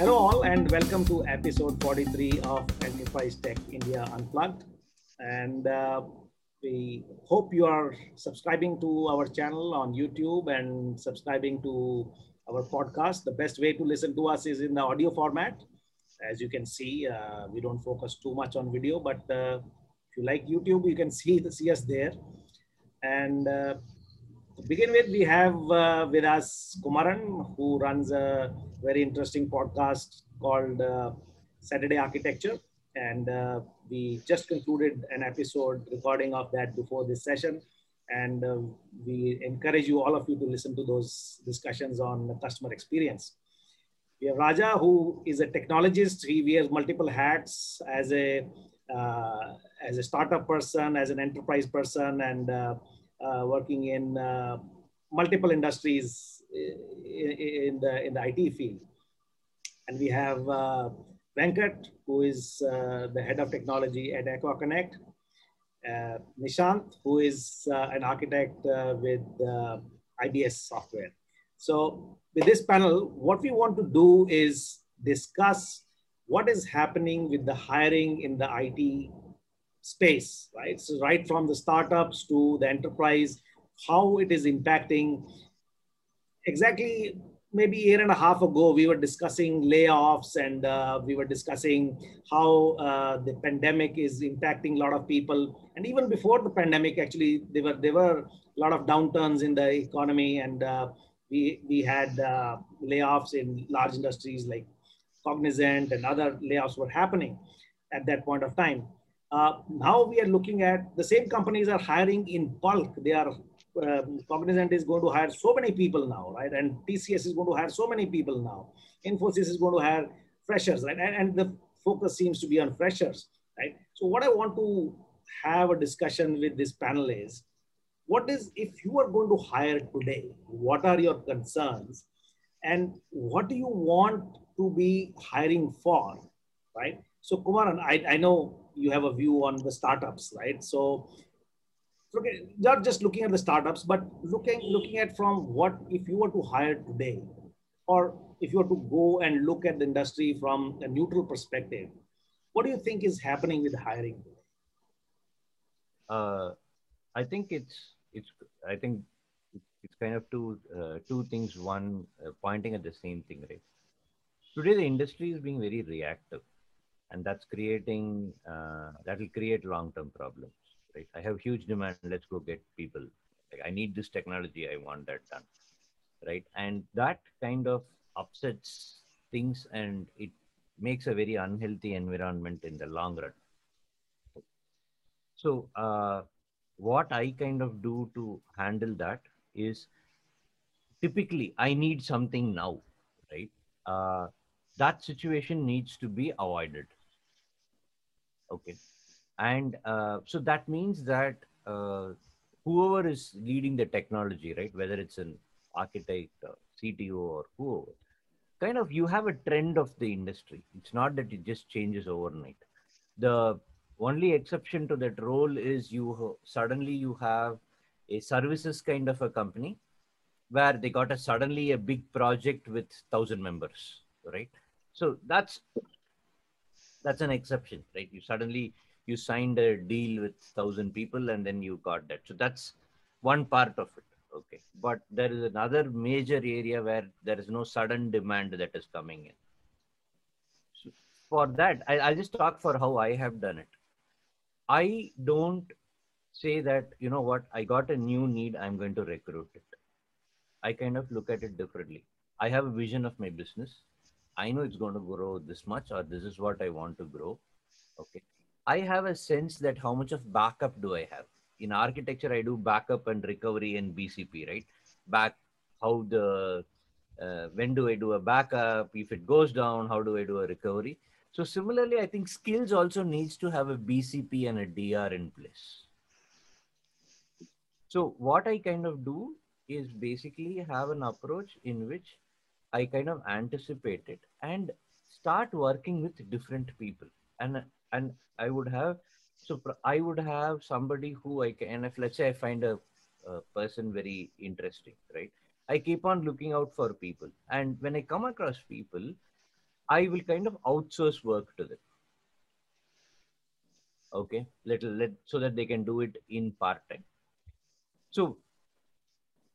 Hello, all, and welcome to episode 43 of Enterprise Tech India Unplugged. And uh, we hope you are subscribing to our channel on YouTube and subscribing to our podcast. The best way to listen to us is in the audio format. As you can see, uh, we don't focus too much on video, but uh, if you like YouTube, you can see, see us there. And uh, to begin with, we have uh, with us Kumaran, who runs a very interesting podcast called uh, Saturday Architecture. And uh, we just concluded an episode recording of that before this session. And uh, we encourage you, all of you, to listen to those discussions on the customer experience. We have Raja, who is a technologist. He wears multiple hats as a uh, as a startup person, as an enterprise person, and uh, uh, working in multiple industries in, the in the IT field. And we have uh, Venkat, who is uh, the head of technology at AquaConnect. Uh, Nishant, who is uh, an architect with IBS software. So with this panel, what we want to do is discuss what is happening with the hiring in the IT space, right? So right from the startups to the enterprise, how it is impacting. Exactly, maybe a year and a half ago, we were discussing layoffs and uh, we were discussing how uh, the pandemic is impacting a lot of people. And even before the pandemic, actually, there were there were a lot of downturns in the economy, and uh, we we had uh, layoffs in large industries like Cognizant and other layoffs were happening at that point of time. Uh, now we are looking at the same companies are hiring in bulk. They are um, Cognizant is going to hire so many people now, right? And TCS is going to hire so many people now. Infosys is going to hire freshers, right? And, and the focus seems to be on freshers, right? So what I want to have a discussion with this panel is, what is if you are going to hire today? What are your concerns, and what do you want to be hiring for, right? So Kumaran, I, I know you have a view on the startups, right? So okay, not just looking at the startups, but looking looking at from what if you were to hire today, or if you were to go and look at the industry from a neutral perspective, what do you think is happening with hiring? Uh, I think it's it's I think it's kind of two uh, two things. One uh, pointing at the same thing, right? Today the industry is being very reactive and that's creating uh, that will create long-term problems right? I have huge demand. Let's go get people. Like i need this technology. I want that done right? And that kind of upsets things and it makes a very unhealthy environment in the long run. So uh, what i kind of do to handle that is typically i need something now right? Uh, that situation needs to be avoided. Okay. And uh, so that means that uh, whoever is leading the technology, right, whether it's an architect, or CTO, or whoever, kind of you have a trend of the industry. It's not that it just changes overnight. The only exception to that role is you suddenly you have a services kind of a company where they got a suddenly a big project with thousand members, right? So that's that's an exception, right? You suddenly you signed a deal with thousand people and then you got that. So that's one part of it. Okay. But there is another major area where there is no sudden demand that is coming in. So for that, I, I'll just talk for how I have done it. I don't say that, you know what, I got a new need, I'm going to recruit it. I kind of look at it differently. I have a vision of my business. I know it's going to grow this much, or this is what I want to grow. Okay. I have a sense that how much of backup do I have? In architecture, I do backup and recovery and BCP, right? Back how the uh, when do I do a backup? If it goes down, how do I do a recovery? So similarly, I think skills also needs to have a BCP and a DR in place. So what I kind of do is basically have an approach in which I kind of anticipate it and start working with different people. And and I would have so I would have somebody who I can if let's say I find a, a person very interesting, right? I keep on looking out for people. And when I come across people, I will kind of outsource work to them. Okay, little let so that they can do it in part time. So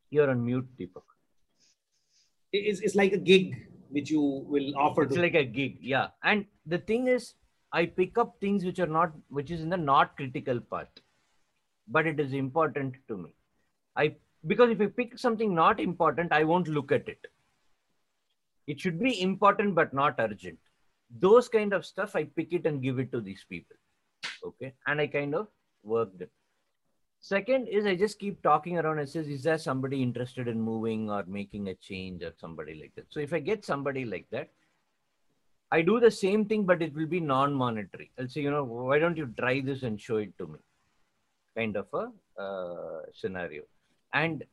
you're on mute, Deepak. It's, it's like a gig which you will offer. It's to like a gig, yeah. And the thing is, I pick up things which are not, which is in the not critical part, but it is important to me. I because if I pick something not important, I won't look at it. It should be important but not urgent. Those kind of stuff, I pick it and give it to these people. Okay, and I kind of work them. Second is I just keep talking around and says, is there somebody interested in moving or making a change or somebody like that? So if I get somebody like that, I do the same thing, but it will be non-monetary. I'll say, you know, why don't you try this and show it to me? Kind of a uh, scenario. And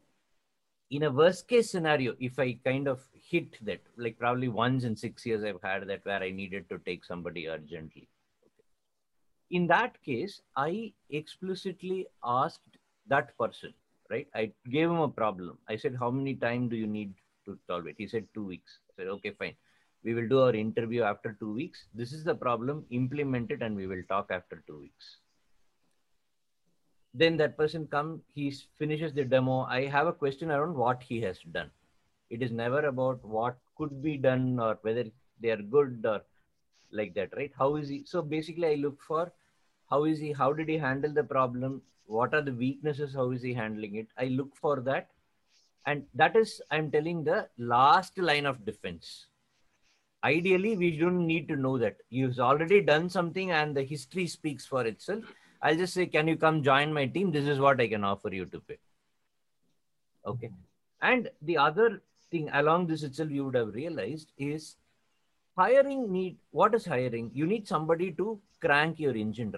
in a worst case scenario, if I kind of hit that, like probably once in six years, I've had that where I needed to take somebody urgently. In that case, I explicitly asked that person, right? I gave him a problem. I said, How many time do you need to solve it? He said, Two weeks. I said, Okay, fine we will do our interview after two weeks. This is the problem, implement it, and we will talk after two weeks. Then that person come, he finishes the demo. I have a question around what he has done. It is never about what could be done or whether they are good or like that, right? How is he? So basically, I look for how is he? How did he handle the problem? What are the weaknesses? How is he handling it? I look for that, and that is I'm telling the last line of defense ideally we don't need to know that. You've already done something and the history speaks for itself. I'll just say can you come join my team? This is what i can offer you to pay. Okay. And the other thing along this itself you would have realized is hiring need what is hiring? You need somebody to crank your engine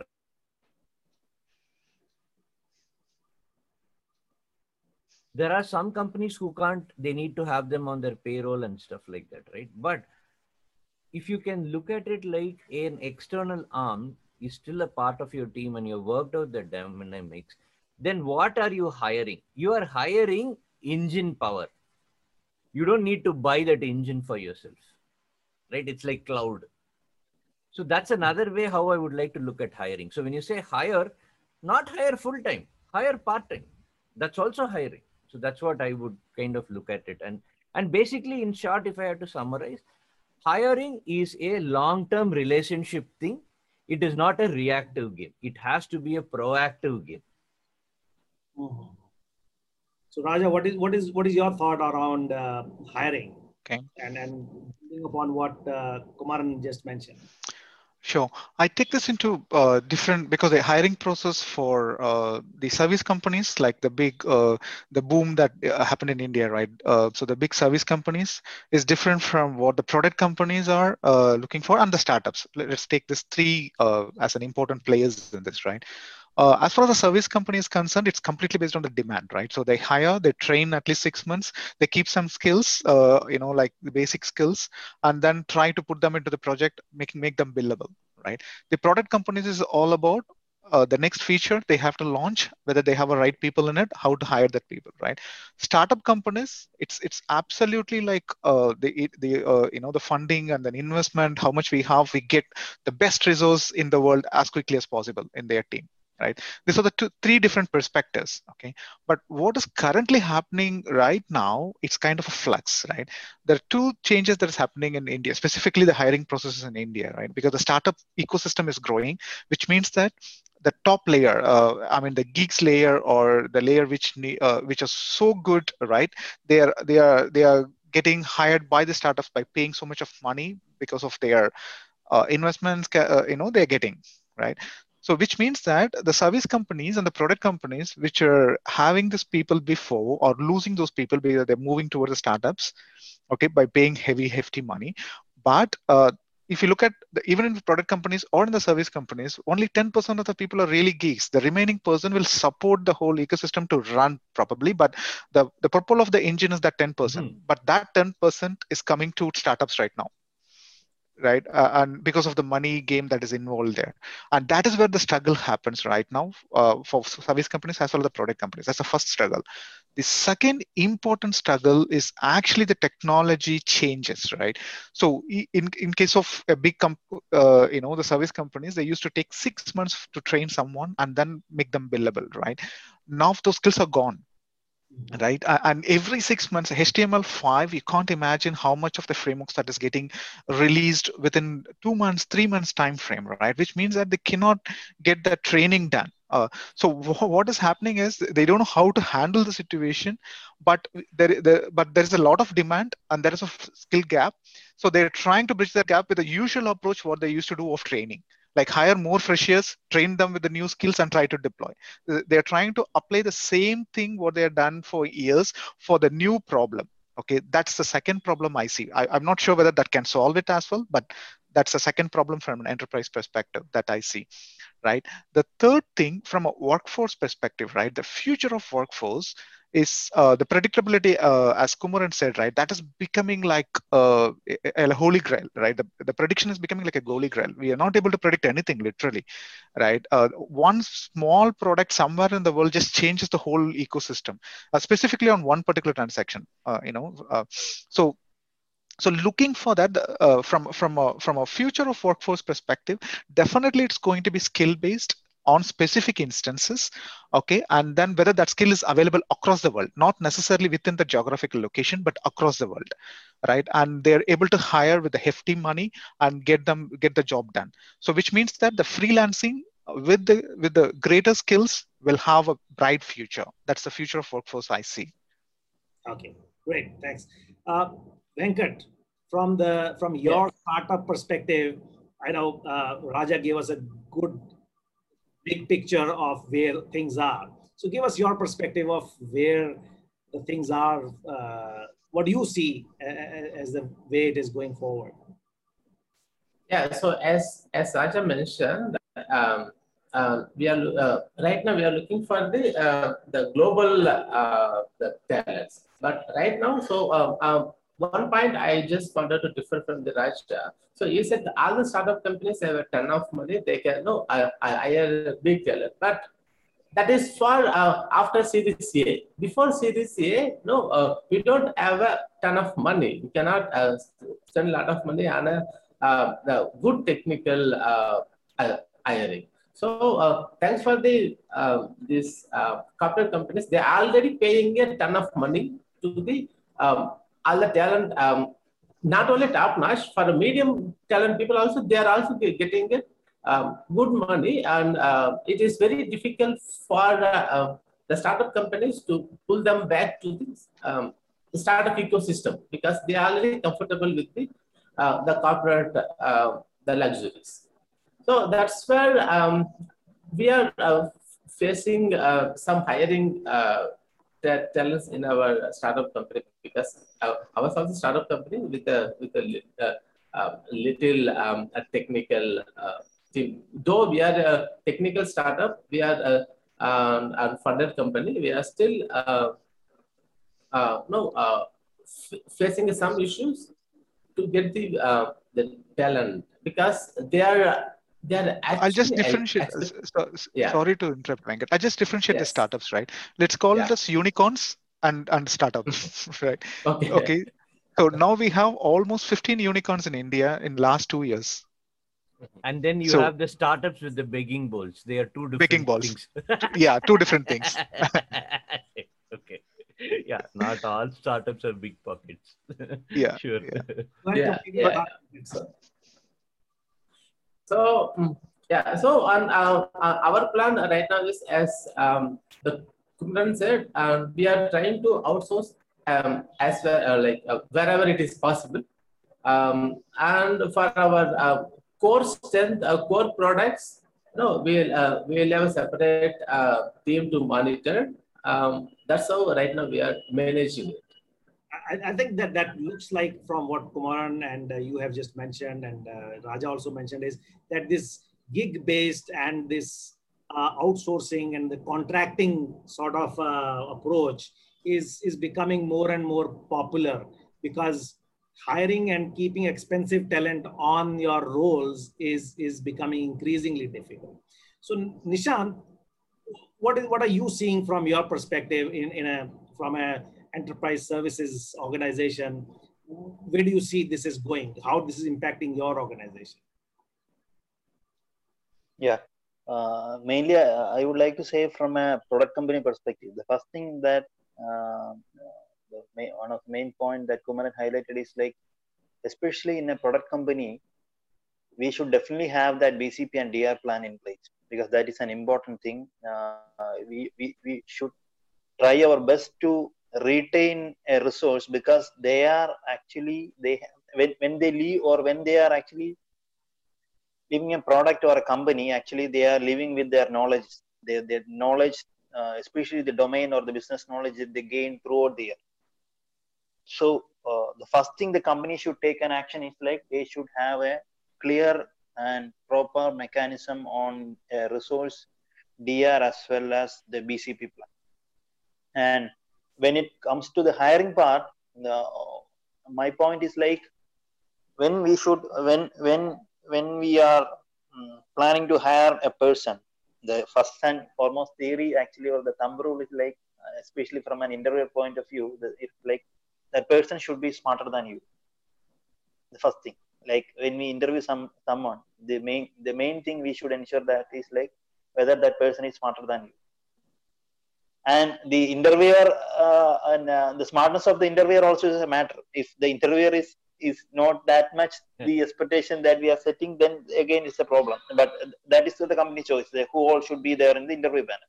there are some companies who can't they need to have them on their payroll and stuff like that right? But if you can look at it like an external arm is still a part of your team and you've worked out the dynamics, then what are you hiring? You are hiring engine power. You don't need to buy that engine for yourself, right? It's like cloud. So that's another way how I would like to look at hiring. So when you say hire, not hire full time, hire part time. That's also hiring. So that's what I would kind of look at it. And and basically, in short, if I had to summarize, hiring is a long term relationship thing. It is not a reactive game. It has to be a proactive game. Mm-hmm. So Raja, what is what is what is your thought around uh, hiring? Okay. And and depending upon what uh, Kumaran just mentioned. Sure. I take this into uh, different because the hiring process for uh, the service companies, like the big, uh, the boom that uh, happened in India, right? Uh, so the big service companies is different from what the product companies are uh, looking for, and the startups. Let's take this three as an important players in this, right? Uh, as far as the service company is concerned, it's completely based on the demand, right? So they hire, they train at least six months, they keep some skills, uh, you know, like the basic skills, and then try to put them into the project, making make them billable, right? The product companies is all about uh, the next feature they have to launch, whether they have a right people in it, how to hire that people, right? Startup companies, it's it's absolutely like uh, the the uh, you know the funding and the investment, how much we have, we get the best resource in the world as quickly as possible in their team, right? These are the two three different perspectives okay? But what is currently happening right now it's kind of a flux right? There are two changes that is happening in india specifically the hiring processes in india right? Because the startup ecosystem is growing which means that the top layer uh, i mean the geeks layer or the layer which uh, which is so good right? They are they are they are getting hired by the startups by paying so much of money because of their uh, investments uh, you know they're getting right so which means that the service companies and the product companies which are having these people before or losing those people because they're moving towards the startups, okay, by paying heavy, hefty money. But uh, if you look at the, even in the product companies or in the service companies, only 10% of the people are really geeks. The remaining person will support the whole ecosystem to run probably, but the, the purpose of the engine is that 10%. Mm-hmm. But that 10% is coming to startups right now right? Uh, and because of the money game that is involved there. And that is where the struggle happens right now uh, for service companies as well as the product companies. That's the first struggle. The second important struggle is actually the technology changes right? So in, in case of a big comp, uh, you know the service companies they used to take six months to train someone and then make them billable right? Now those skills are gone right? And every six months html5 you can't imagine how much of the frameworks that is getting released within two months three months time frame right? Which means that they cannot get that training done. Uh, so what is happening is they don't know how to handle the situation but there, there but there is a lot of demand and there is a skill gap. So they're trying to bridge that gap with the usual approach what they used to do of training like hire more freshers train them with the new skills and try to deploy. Uh, They're trying to apply the same thing what they have done for years for the new problem. Okay that's the second problem i see. I, i'm not sure whether that can solve it as well but that's the second problem from an enterprise perspective that i see right the third thing from a workforce perspective right the future of workforce is uh, the predictability, uh, as Kumaran said, right? That is becoming like uh, a, holy grail, right? The, the prediction is becoming like a holy grail. We are not able to predict anything, literally, right? Uh, one small product somewhere in the world just changes the whole ecosystem, uh, specifically on one particular transaction. You know, so so looking for that uh, from from a, from a future of workforce perspective definitely it's going to be skill based on specific instances okay? And then whether that skill is available across the world not necessarily within the geographical location but across the world right? And they're able to hire with the hefty money and get them get the job done. So which means that the freelancing with the with the greater skills will have a bright future. That's the future of workforce i see. Okay great thanks. Uh, venkat from the from your yes. startup perspective i know uh, raja gave us a good big picture of where things are. So give us your perspective of where the things are. Uh, what do you see as the way it is going forward? Yeah. So as as Raja mentioned, um, uh, we are uh, right now we are looking for the uh, the global uh, the talents. But right now, so um, um, one point I just wanted to differ from the Raja. So you said all the startup companies have a ton of money. They can no, hire a big talent, but that is for uh, after Series A. Before Series A, no, uh, we don't have a ton of money. We cannot uh, spend a lot of money on a uh, good technical uh, uh, hiring. So uh, thanks for the these corporate companies. They are already paying a ton of money to the um, all the talent, um, not only top notch, for the medium talent people also, they are also getting um, good money. And uh, it is very difficult for uh, uh, the startup companies to pull them back to the um, startup ecosystem because they are already comfortable with the, uh, the corporate, uh, the luxuries. So that's where um, we are uh, facing some hiring talents in our startup company because our also startup company with a with a uh, uh, little um, a technical uh, team. Though we are a technical startup, we are a, um, a funded company. We are still uh, uh, no facing some issues to get the the talent because they are I'll just differentiate. So, yeah. Sorry to interrupt, Venkat. I just differentiate yes. the startups, right? Let's call yeah. this unicorns and and startups, right? Okay. Okay. So now we have almost 15 unicorns in India in last two years. And then you so, have the startups with the begging bowls. They are two different begging balls. things. yeah, two different things. okay. Yeah, not all startups are big pockets. yeah. sure. Yeah. yeah. yeah. So mm, yeah, so on uh, uh, our plan right now is as um, the Kumaran said, uh, we are trying to outsource um, as well, uh, like uh, wherever it is possible. Um, and for our uh, core strength, core products, no, we'll we'll have a separate team to monitor. Um, that's how right now we are managing it. I, I, think that that looks like from what Kumaran and uh, you have just mentioned and uh, Raja also mentioned is that this gig based and this uh, outsourcing and the contracting sort of uh, approach is is becoming more and more popular because hiring and keeping expensive talent on your roles is, is becoming increasingly difficult. So Nishant, what is what are you seeing from your perspective in, in a from a enterprise services organization? Where do you see this is going? How this is impacting your organization? Yeah, uh, mainly I, I, would like to say from a product company perspective, the first thing that uh, the main, one of the main point that Kumaran highlighted is like, especially in a product company, we should definitely have that BCP and DR plan in place because that is an important thing. Uh, we, we, we should try our best to retain a resource because they are actually they when, when they leave or when they are actually leaving a product or a company actually they are living with their knowledge their, their knowledge uh, especially the domain or the business knowledge that they gain throughout the year so uh, the first thing the company should take an action is like they should have a clear and proper mechanism on a resource DR as well as the BCP plan. And when it comes to the hiring part, the, my point is like when we should when when when we are um, planning to hire a person, the first and foremost theory actually or the thumb rule is like, especially from an interview point of view, it's like that person should be smarter than you. The first thing, like when we interview some someone, the main the main thing we should ensure that is like whether that person is smarter than you. And the interviewer uh, and uh, the smartness of the interviewer also is a matter. If the interviewer is is not that much yeah. the expectation that we are setting, then again it's a problem. But that is the company choice. Who all should be there in the interview panel.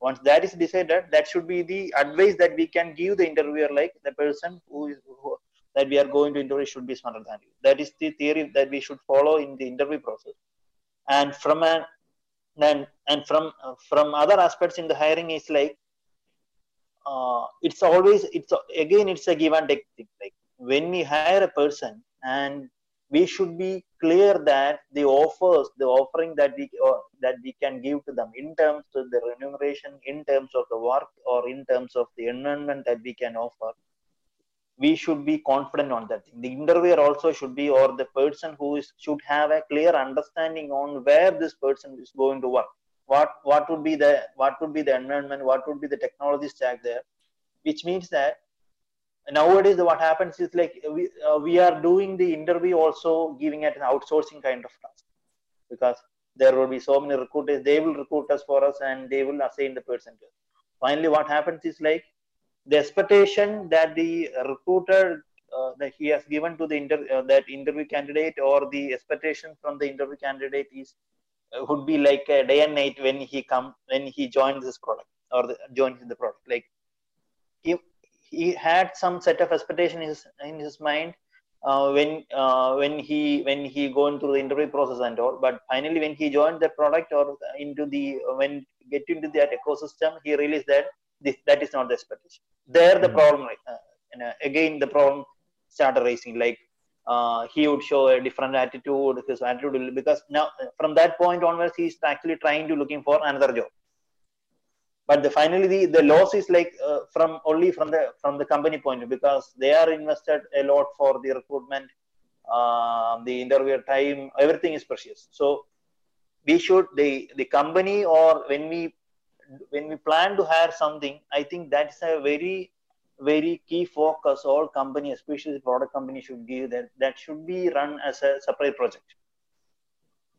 Once that is decided, that should be the advice that we can give the interviewer, like the person who is who, that we are going to interview should be smarter than you. That is the theory that we should follow in the interview process. And from an and and from from other aspects in the hiring is like uh, it's always it's again it's a give and take thing. Like when we hire a person and we should be clear that the offers the offering that we uh, that we can give to them in terms of the remuneration in terms of the work or in terms of the environment that we can offer we should be confident on that thing. the interviewer also should be or the person who is should have a clear understanding on where this person is going to work. What what would be the what would be the environment what would be the technology stack there? Which means that nowadays what happens is like we, uh, we are doing the interview also giving it an outsourcing kind of task. Because there will be so many recruiters they will recruit us for us and they will assign the person to finally what happens is like the expectation that the recruiter uh, that he has given to the inter- uh, that interview candidate or the expectation from the interview candidate is uh, would be like a day and night when he come when he joins this product or the, joins the product. Like if he had some set of expectation in his, in his mind uh, when uh, when he when he going through the interview process and all. But finally when he joined the product or into the when get into that ecosystem he realized that this that is not the expectation. There the mm-hmm. problem uh, uh, again the problem started raising like uh, he would show a different attitude his attitude because now from that point onwards he's actually trying to looking for another job. But the finally the, the loss is like uh, from only from the from the company point of view because they are invested a lot for the recruitment uh, the interview time everything is precious. So we should the the company or when we when we plan to hire something i think that's a very very key focus all company especially product company should give that that should be run as a separate project.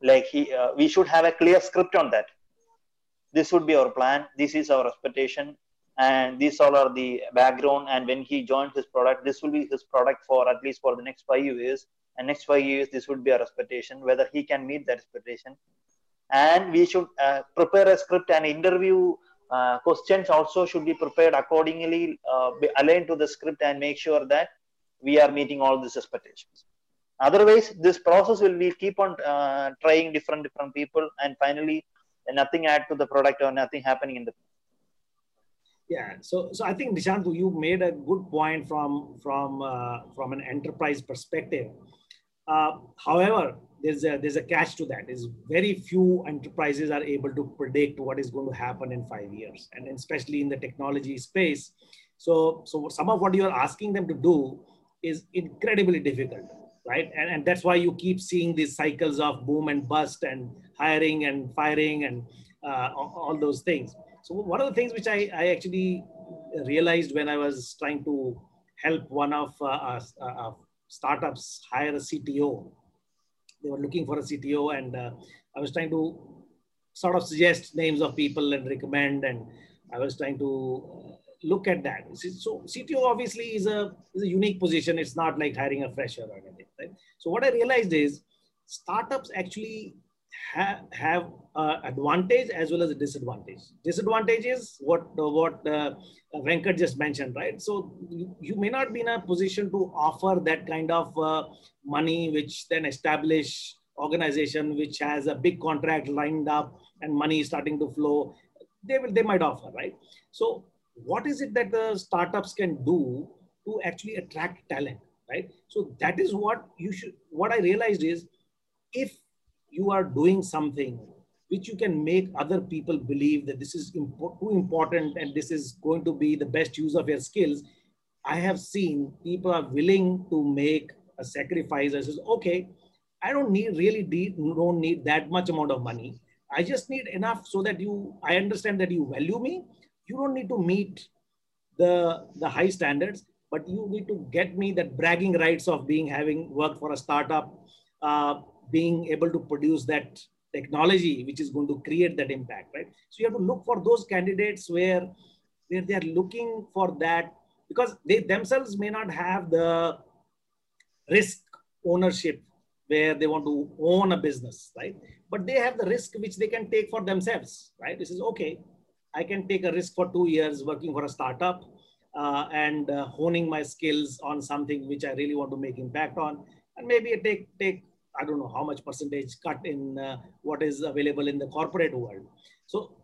Like he uh, we should have a clear script on that. This would be our plan. This is our expectation. And these all are the background. And when he joined his product this will be his product for at least for the next five years. And next five years this would be our expectation whether he can meet that expectation and we should uh, prepare a script and interview uh, questions also should be prepared accordingly uh, aligned to the script and make sure that we are meeting all these expectations. Otherwise this process will be keep on uh, trying different different people and finally nothing add to the product or nothing happening in the yeah so so i think Nishant, you made a good point from from uh, from an enterprise perspective. Uh, however there's a there's a catch to that is very few enterprises are able to predict what is going to happen in five years and especially in the technology space so so some of what you are asking them to do is incredibly difficult, right? And, and that's why you keep seeing these cycles of boom and bust and hiring and firing and uh, all those things. So one of the things which I, I actually realized when I was trying to help one of uh, uh, uh startups hire a CTO, they were looking for a CTO and uh, I was trying to sort of suggest names of people and recommend and I was trying to look at that. So CTO obviously is a, is a unique position. It's not like hiring a fresher or anything, right? So what I realized is startups actually have, have uh, advantage as well as a disadvantage. Disadvantage is what uh, what uh, Venkat just mentioned, right? So you, you, may not be in a position to offer that kind of uh, money, which then establish organization which has a big contract lined up and money starting to flow. They will they might offer, right? So what is it that the startups can do to actually attract talent, right? So that is what you should. What I realized is if you are doing something which you can make other people believe that this is impo- too important and this is going to be the best use of your skills. I have seen people are willing to make a sacrifice i says okay i don't need really need, don't need that much amount of money. I just need enough so that you i understand that you value me. You don't need to meet the the high standards but you need to get me that bragging rights of being having worked for a startup uh, being able to produce that technology which is going to create that impact right? So you have to look for those candidates where where they are looking for that because they themselves may not have the risk ownership where they want to own a business right? But they have the risk which they can take for themselves right? This is okay i can take a risk for two years working for a startup uh, and uh, honing my skills on something which i really want to make impact on and maybe take take I don't know how much percentage cut in uh, what is available in the corporate world. So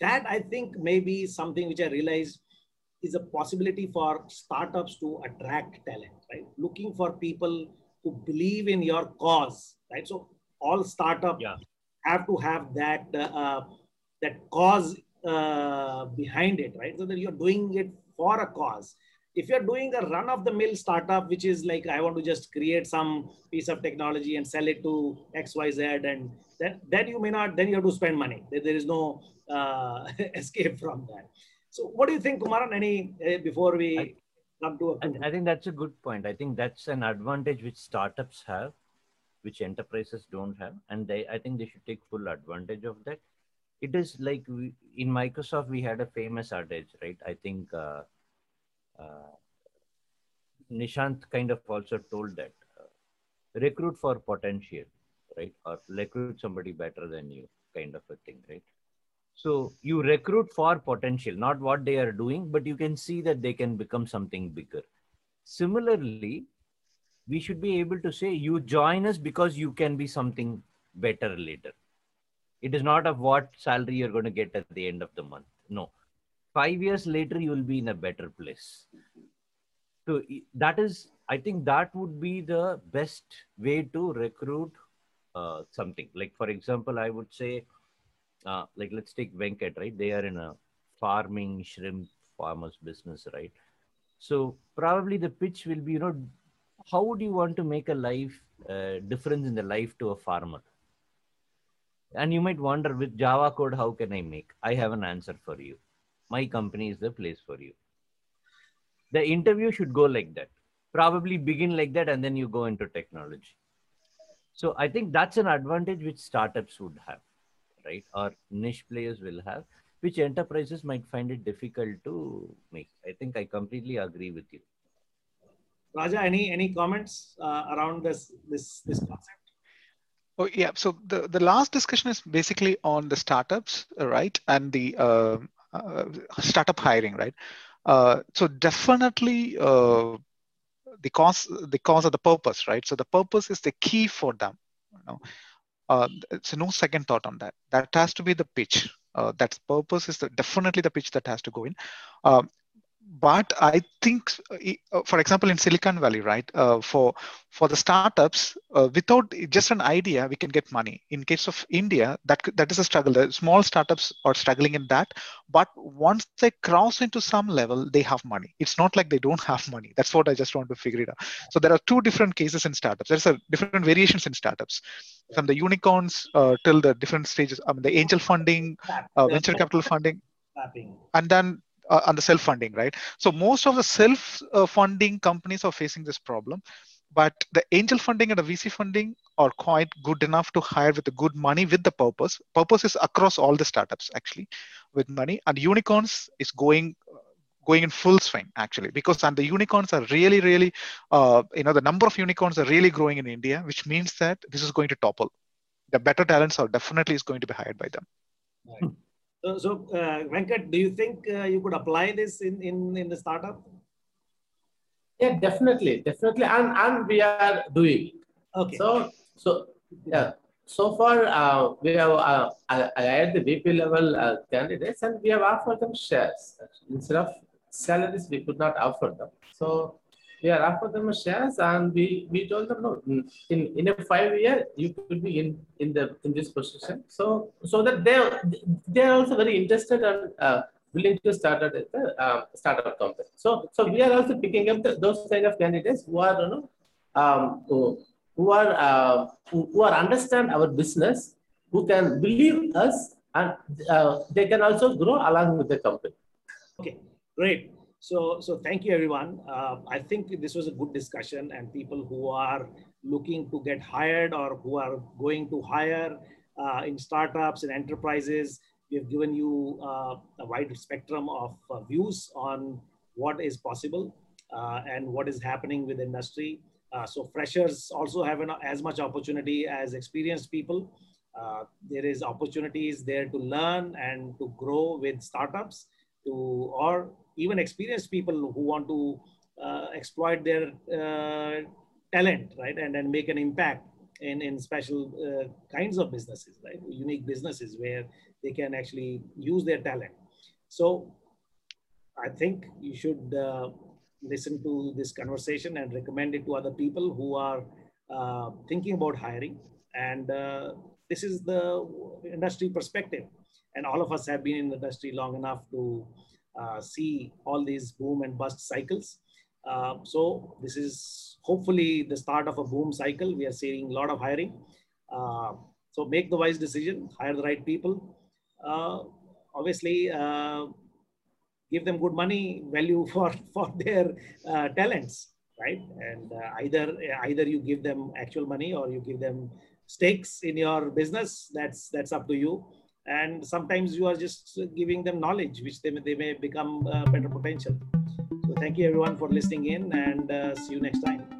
that I think may be something which I realize is a possibility for startups to attract talent, right? Looking for people who believe in your cause, right? So all startups yeah. have to have that uh, uh, that cause uh, behind it, right? So that you're doing it for a cause if you're doing a run of the mill startup which is like i want to just create some piece of technology and sell it to xyz and then, then you may not then you have to spend money. There is no uh, escape from that. So what do you think kumaran? Any uh, before we I, come to a I think that's a good point. I think that's an advantage which startups have which enterprises don't have and they i think they should take full advantage of that. It is like we, in microsoft we had a famous adage right? I think uh, Nishant kind of also told that uh, recruit for potential, right? Or recruit somebody better than you, kind of a thing, right? So you recruit for potential, not what they are doing, but you can see that they can become something bigger. Similarly, we should be able to say, you join us because you can be something better later. It is not of what salary you're going to get at the end of the month. No, five years later you will be in a better place. So that is i think that would be the best way to recruit uh, something. Like for example i would say uh, like let's take venkat right? They are in a farming shrimp farmers business right? So probably the pitch will be you know how would you want to make a life uh, difference in the life to a farmer? And you might wonder with java code how can i make? I have an answer for you my company is the place for you. The interview should go like that. Probably begin like that, and then you go into technology. So I think that's an advantage which startups would have, right? Or niche players will have, which enterprises might find it difficult to make. I think I completely agree with you. Raja, any any comments uh, around this this this concept? Oh yeah. So the the last discussion is basically on the startups, right, and the uh, uh, startup hiring, right? Uh, so definitely uh, the cause, the cause of the purpose, right? So the purpose is the key for them. You know? uh, so no second thought on that. That has to be the pitch. Uh, that purpose is the, definitely the pitch that has to go in. Uh, but I think, uh, for example, in Silicon Valley, right, uh, for for the startups, uh, without just an idea, we can get money. In case of India, that that is a struggle. The small startups are struggling in that, but once they cross into some level, they have money. It's not like they don't have money. That's what I just want to figure it out. So there are two different cases in startups. There's a different variations in startups, from the unicorns uh, till the different stages. I mean, the angel funding, uh, venture capital funding, and then uh, on the self-funding, right? So most of the self-funding companies are facing this problem, but the angel funding and the VC funding are quite good enough to hire with the good money with the purpose. Purpose is across all the startups actually, with money, and unicorns is going going in full swing actually because and the unicorns are really really uh, you know the number of unicorns are really growing in india which means that this is going to topple the better talents are definitely is going to be hired by them right. So, so uh, Venkat, do you think uh, you could apply this in, in, in the startup? Yeah, definitely, definitely, and and we are doing. Okay. So so yeah. So far, uh, we have uh, at the VP level uh, candidates, and we have offered them shares instead of salaries. We could not offer them. So we are offered them shares and we we told them no in in a five year you could be in in the in this position. So so that they they are also very interested and uh, willing to start at the uh, startup company. So so we are also picking up the, those kind of candidates who are you know um, who, who are uh, who, who are understand our business who can believe us and uh, they can also grow along with the company. Okay great so, so thank you everyone. Uh, I think this was a good discussion and people who are looking to get hired or who are going to hire uh, in startups and enterprises, we've given you uh, a wide spectrum of uh, views on what is possible uh, and what is happening with industry. Uh, so freshers also have an, as much opportunity as experienced people. there is opportunities there to learn and to grow with startups to or even experienced people who want to uh, exploit their uh, talent, right, and then make an impact in, in special uh, kinds of businesses, right, unique businesses where they can actually use their talent. So I think you should uh, listen to this conversation and recommend it to other people who are uh, thinking about hiring. And uh, this is the industry perspective. And all of us have been in the industry long enough to uh, see all these boom and bust cycles. Uh, so this is hopefully the start of a boom cycle. We are seeing a lot of hiring. Uh, so make the wise decision, hire the right people. Uh, obviously, uh, give them good money value for, for their uh, talents, right? And either, either you give them actual money or you give them stakes in your business. That's, that's up to you and sometimes you are just giving them knowledge which they may, they may become uh, better potential. So thank you everyone for listening in and uh, see you next time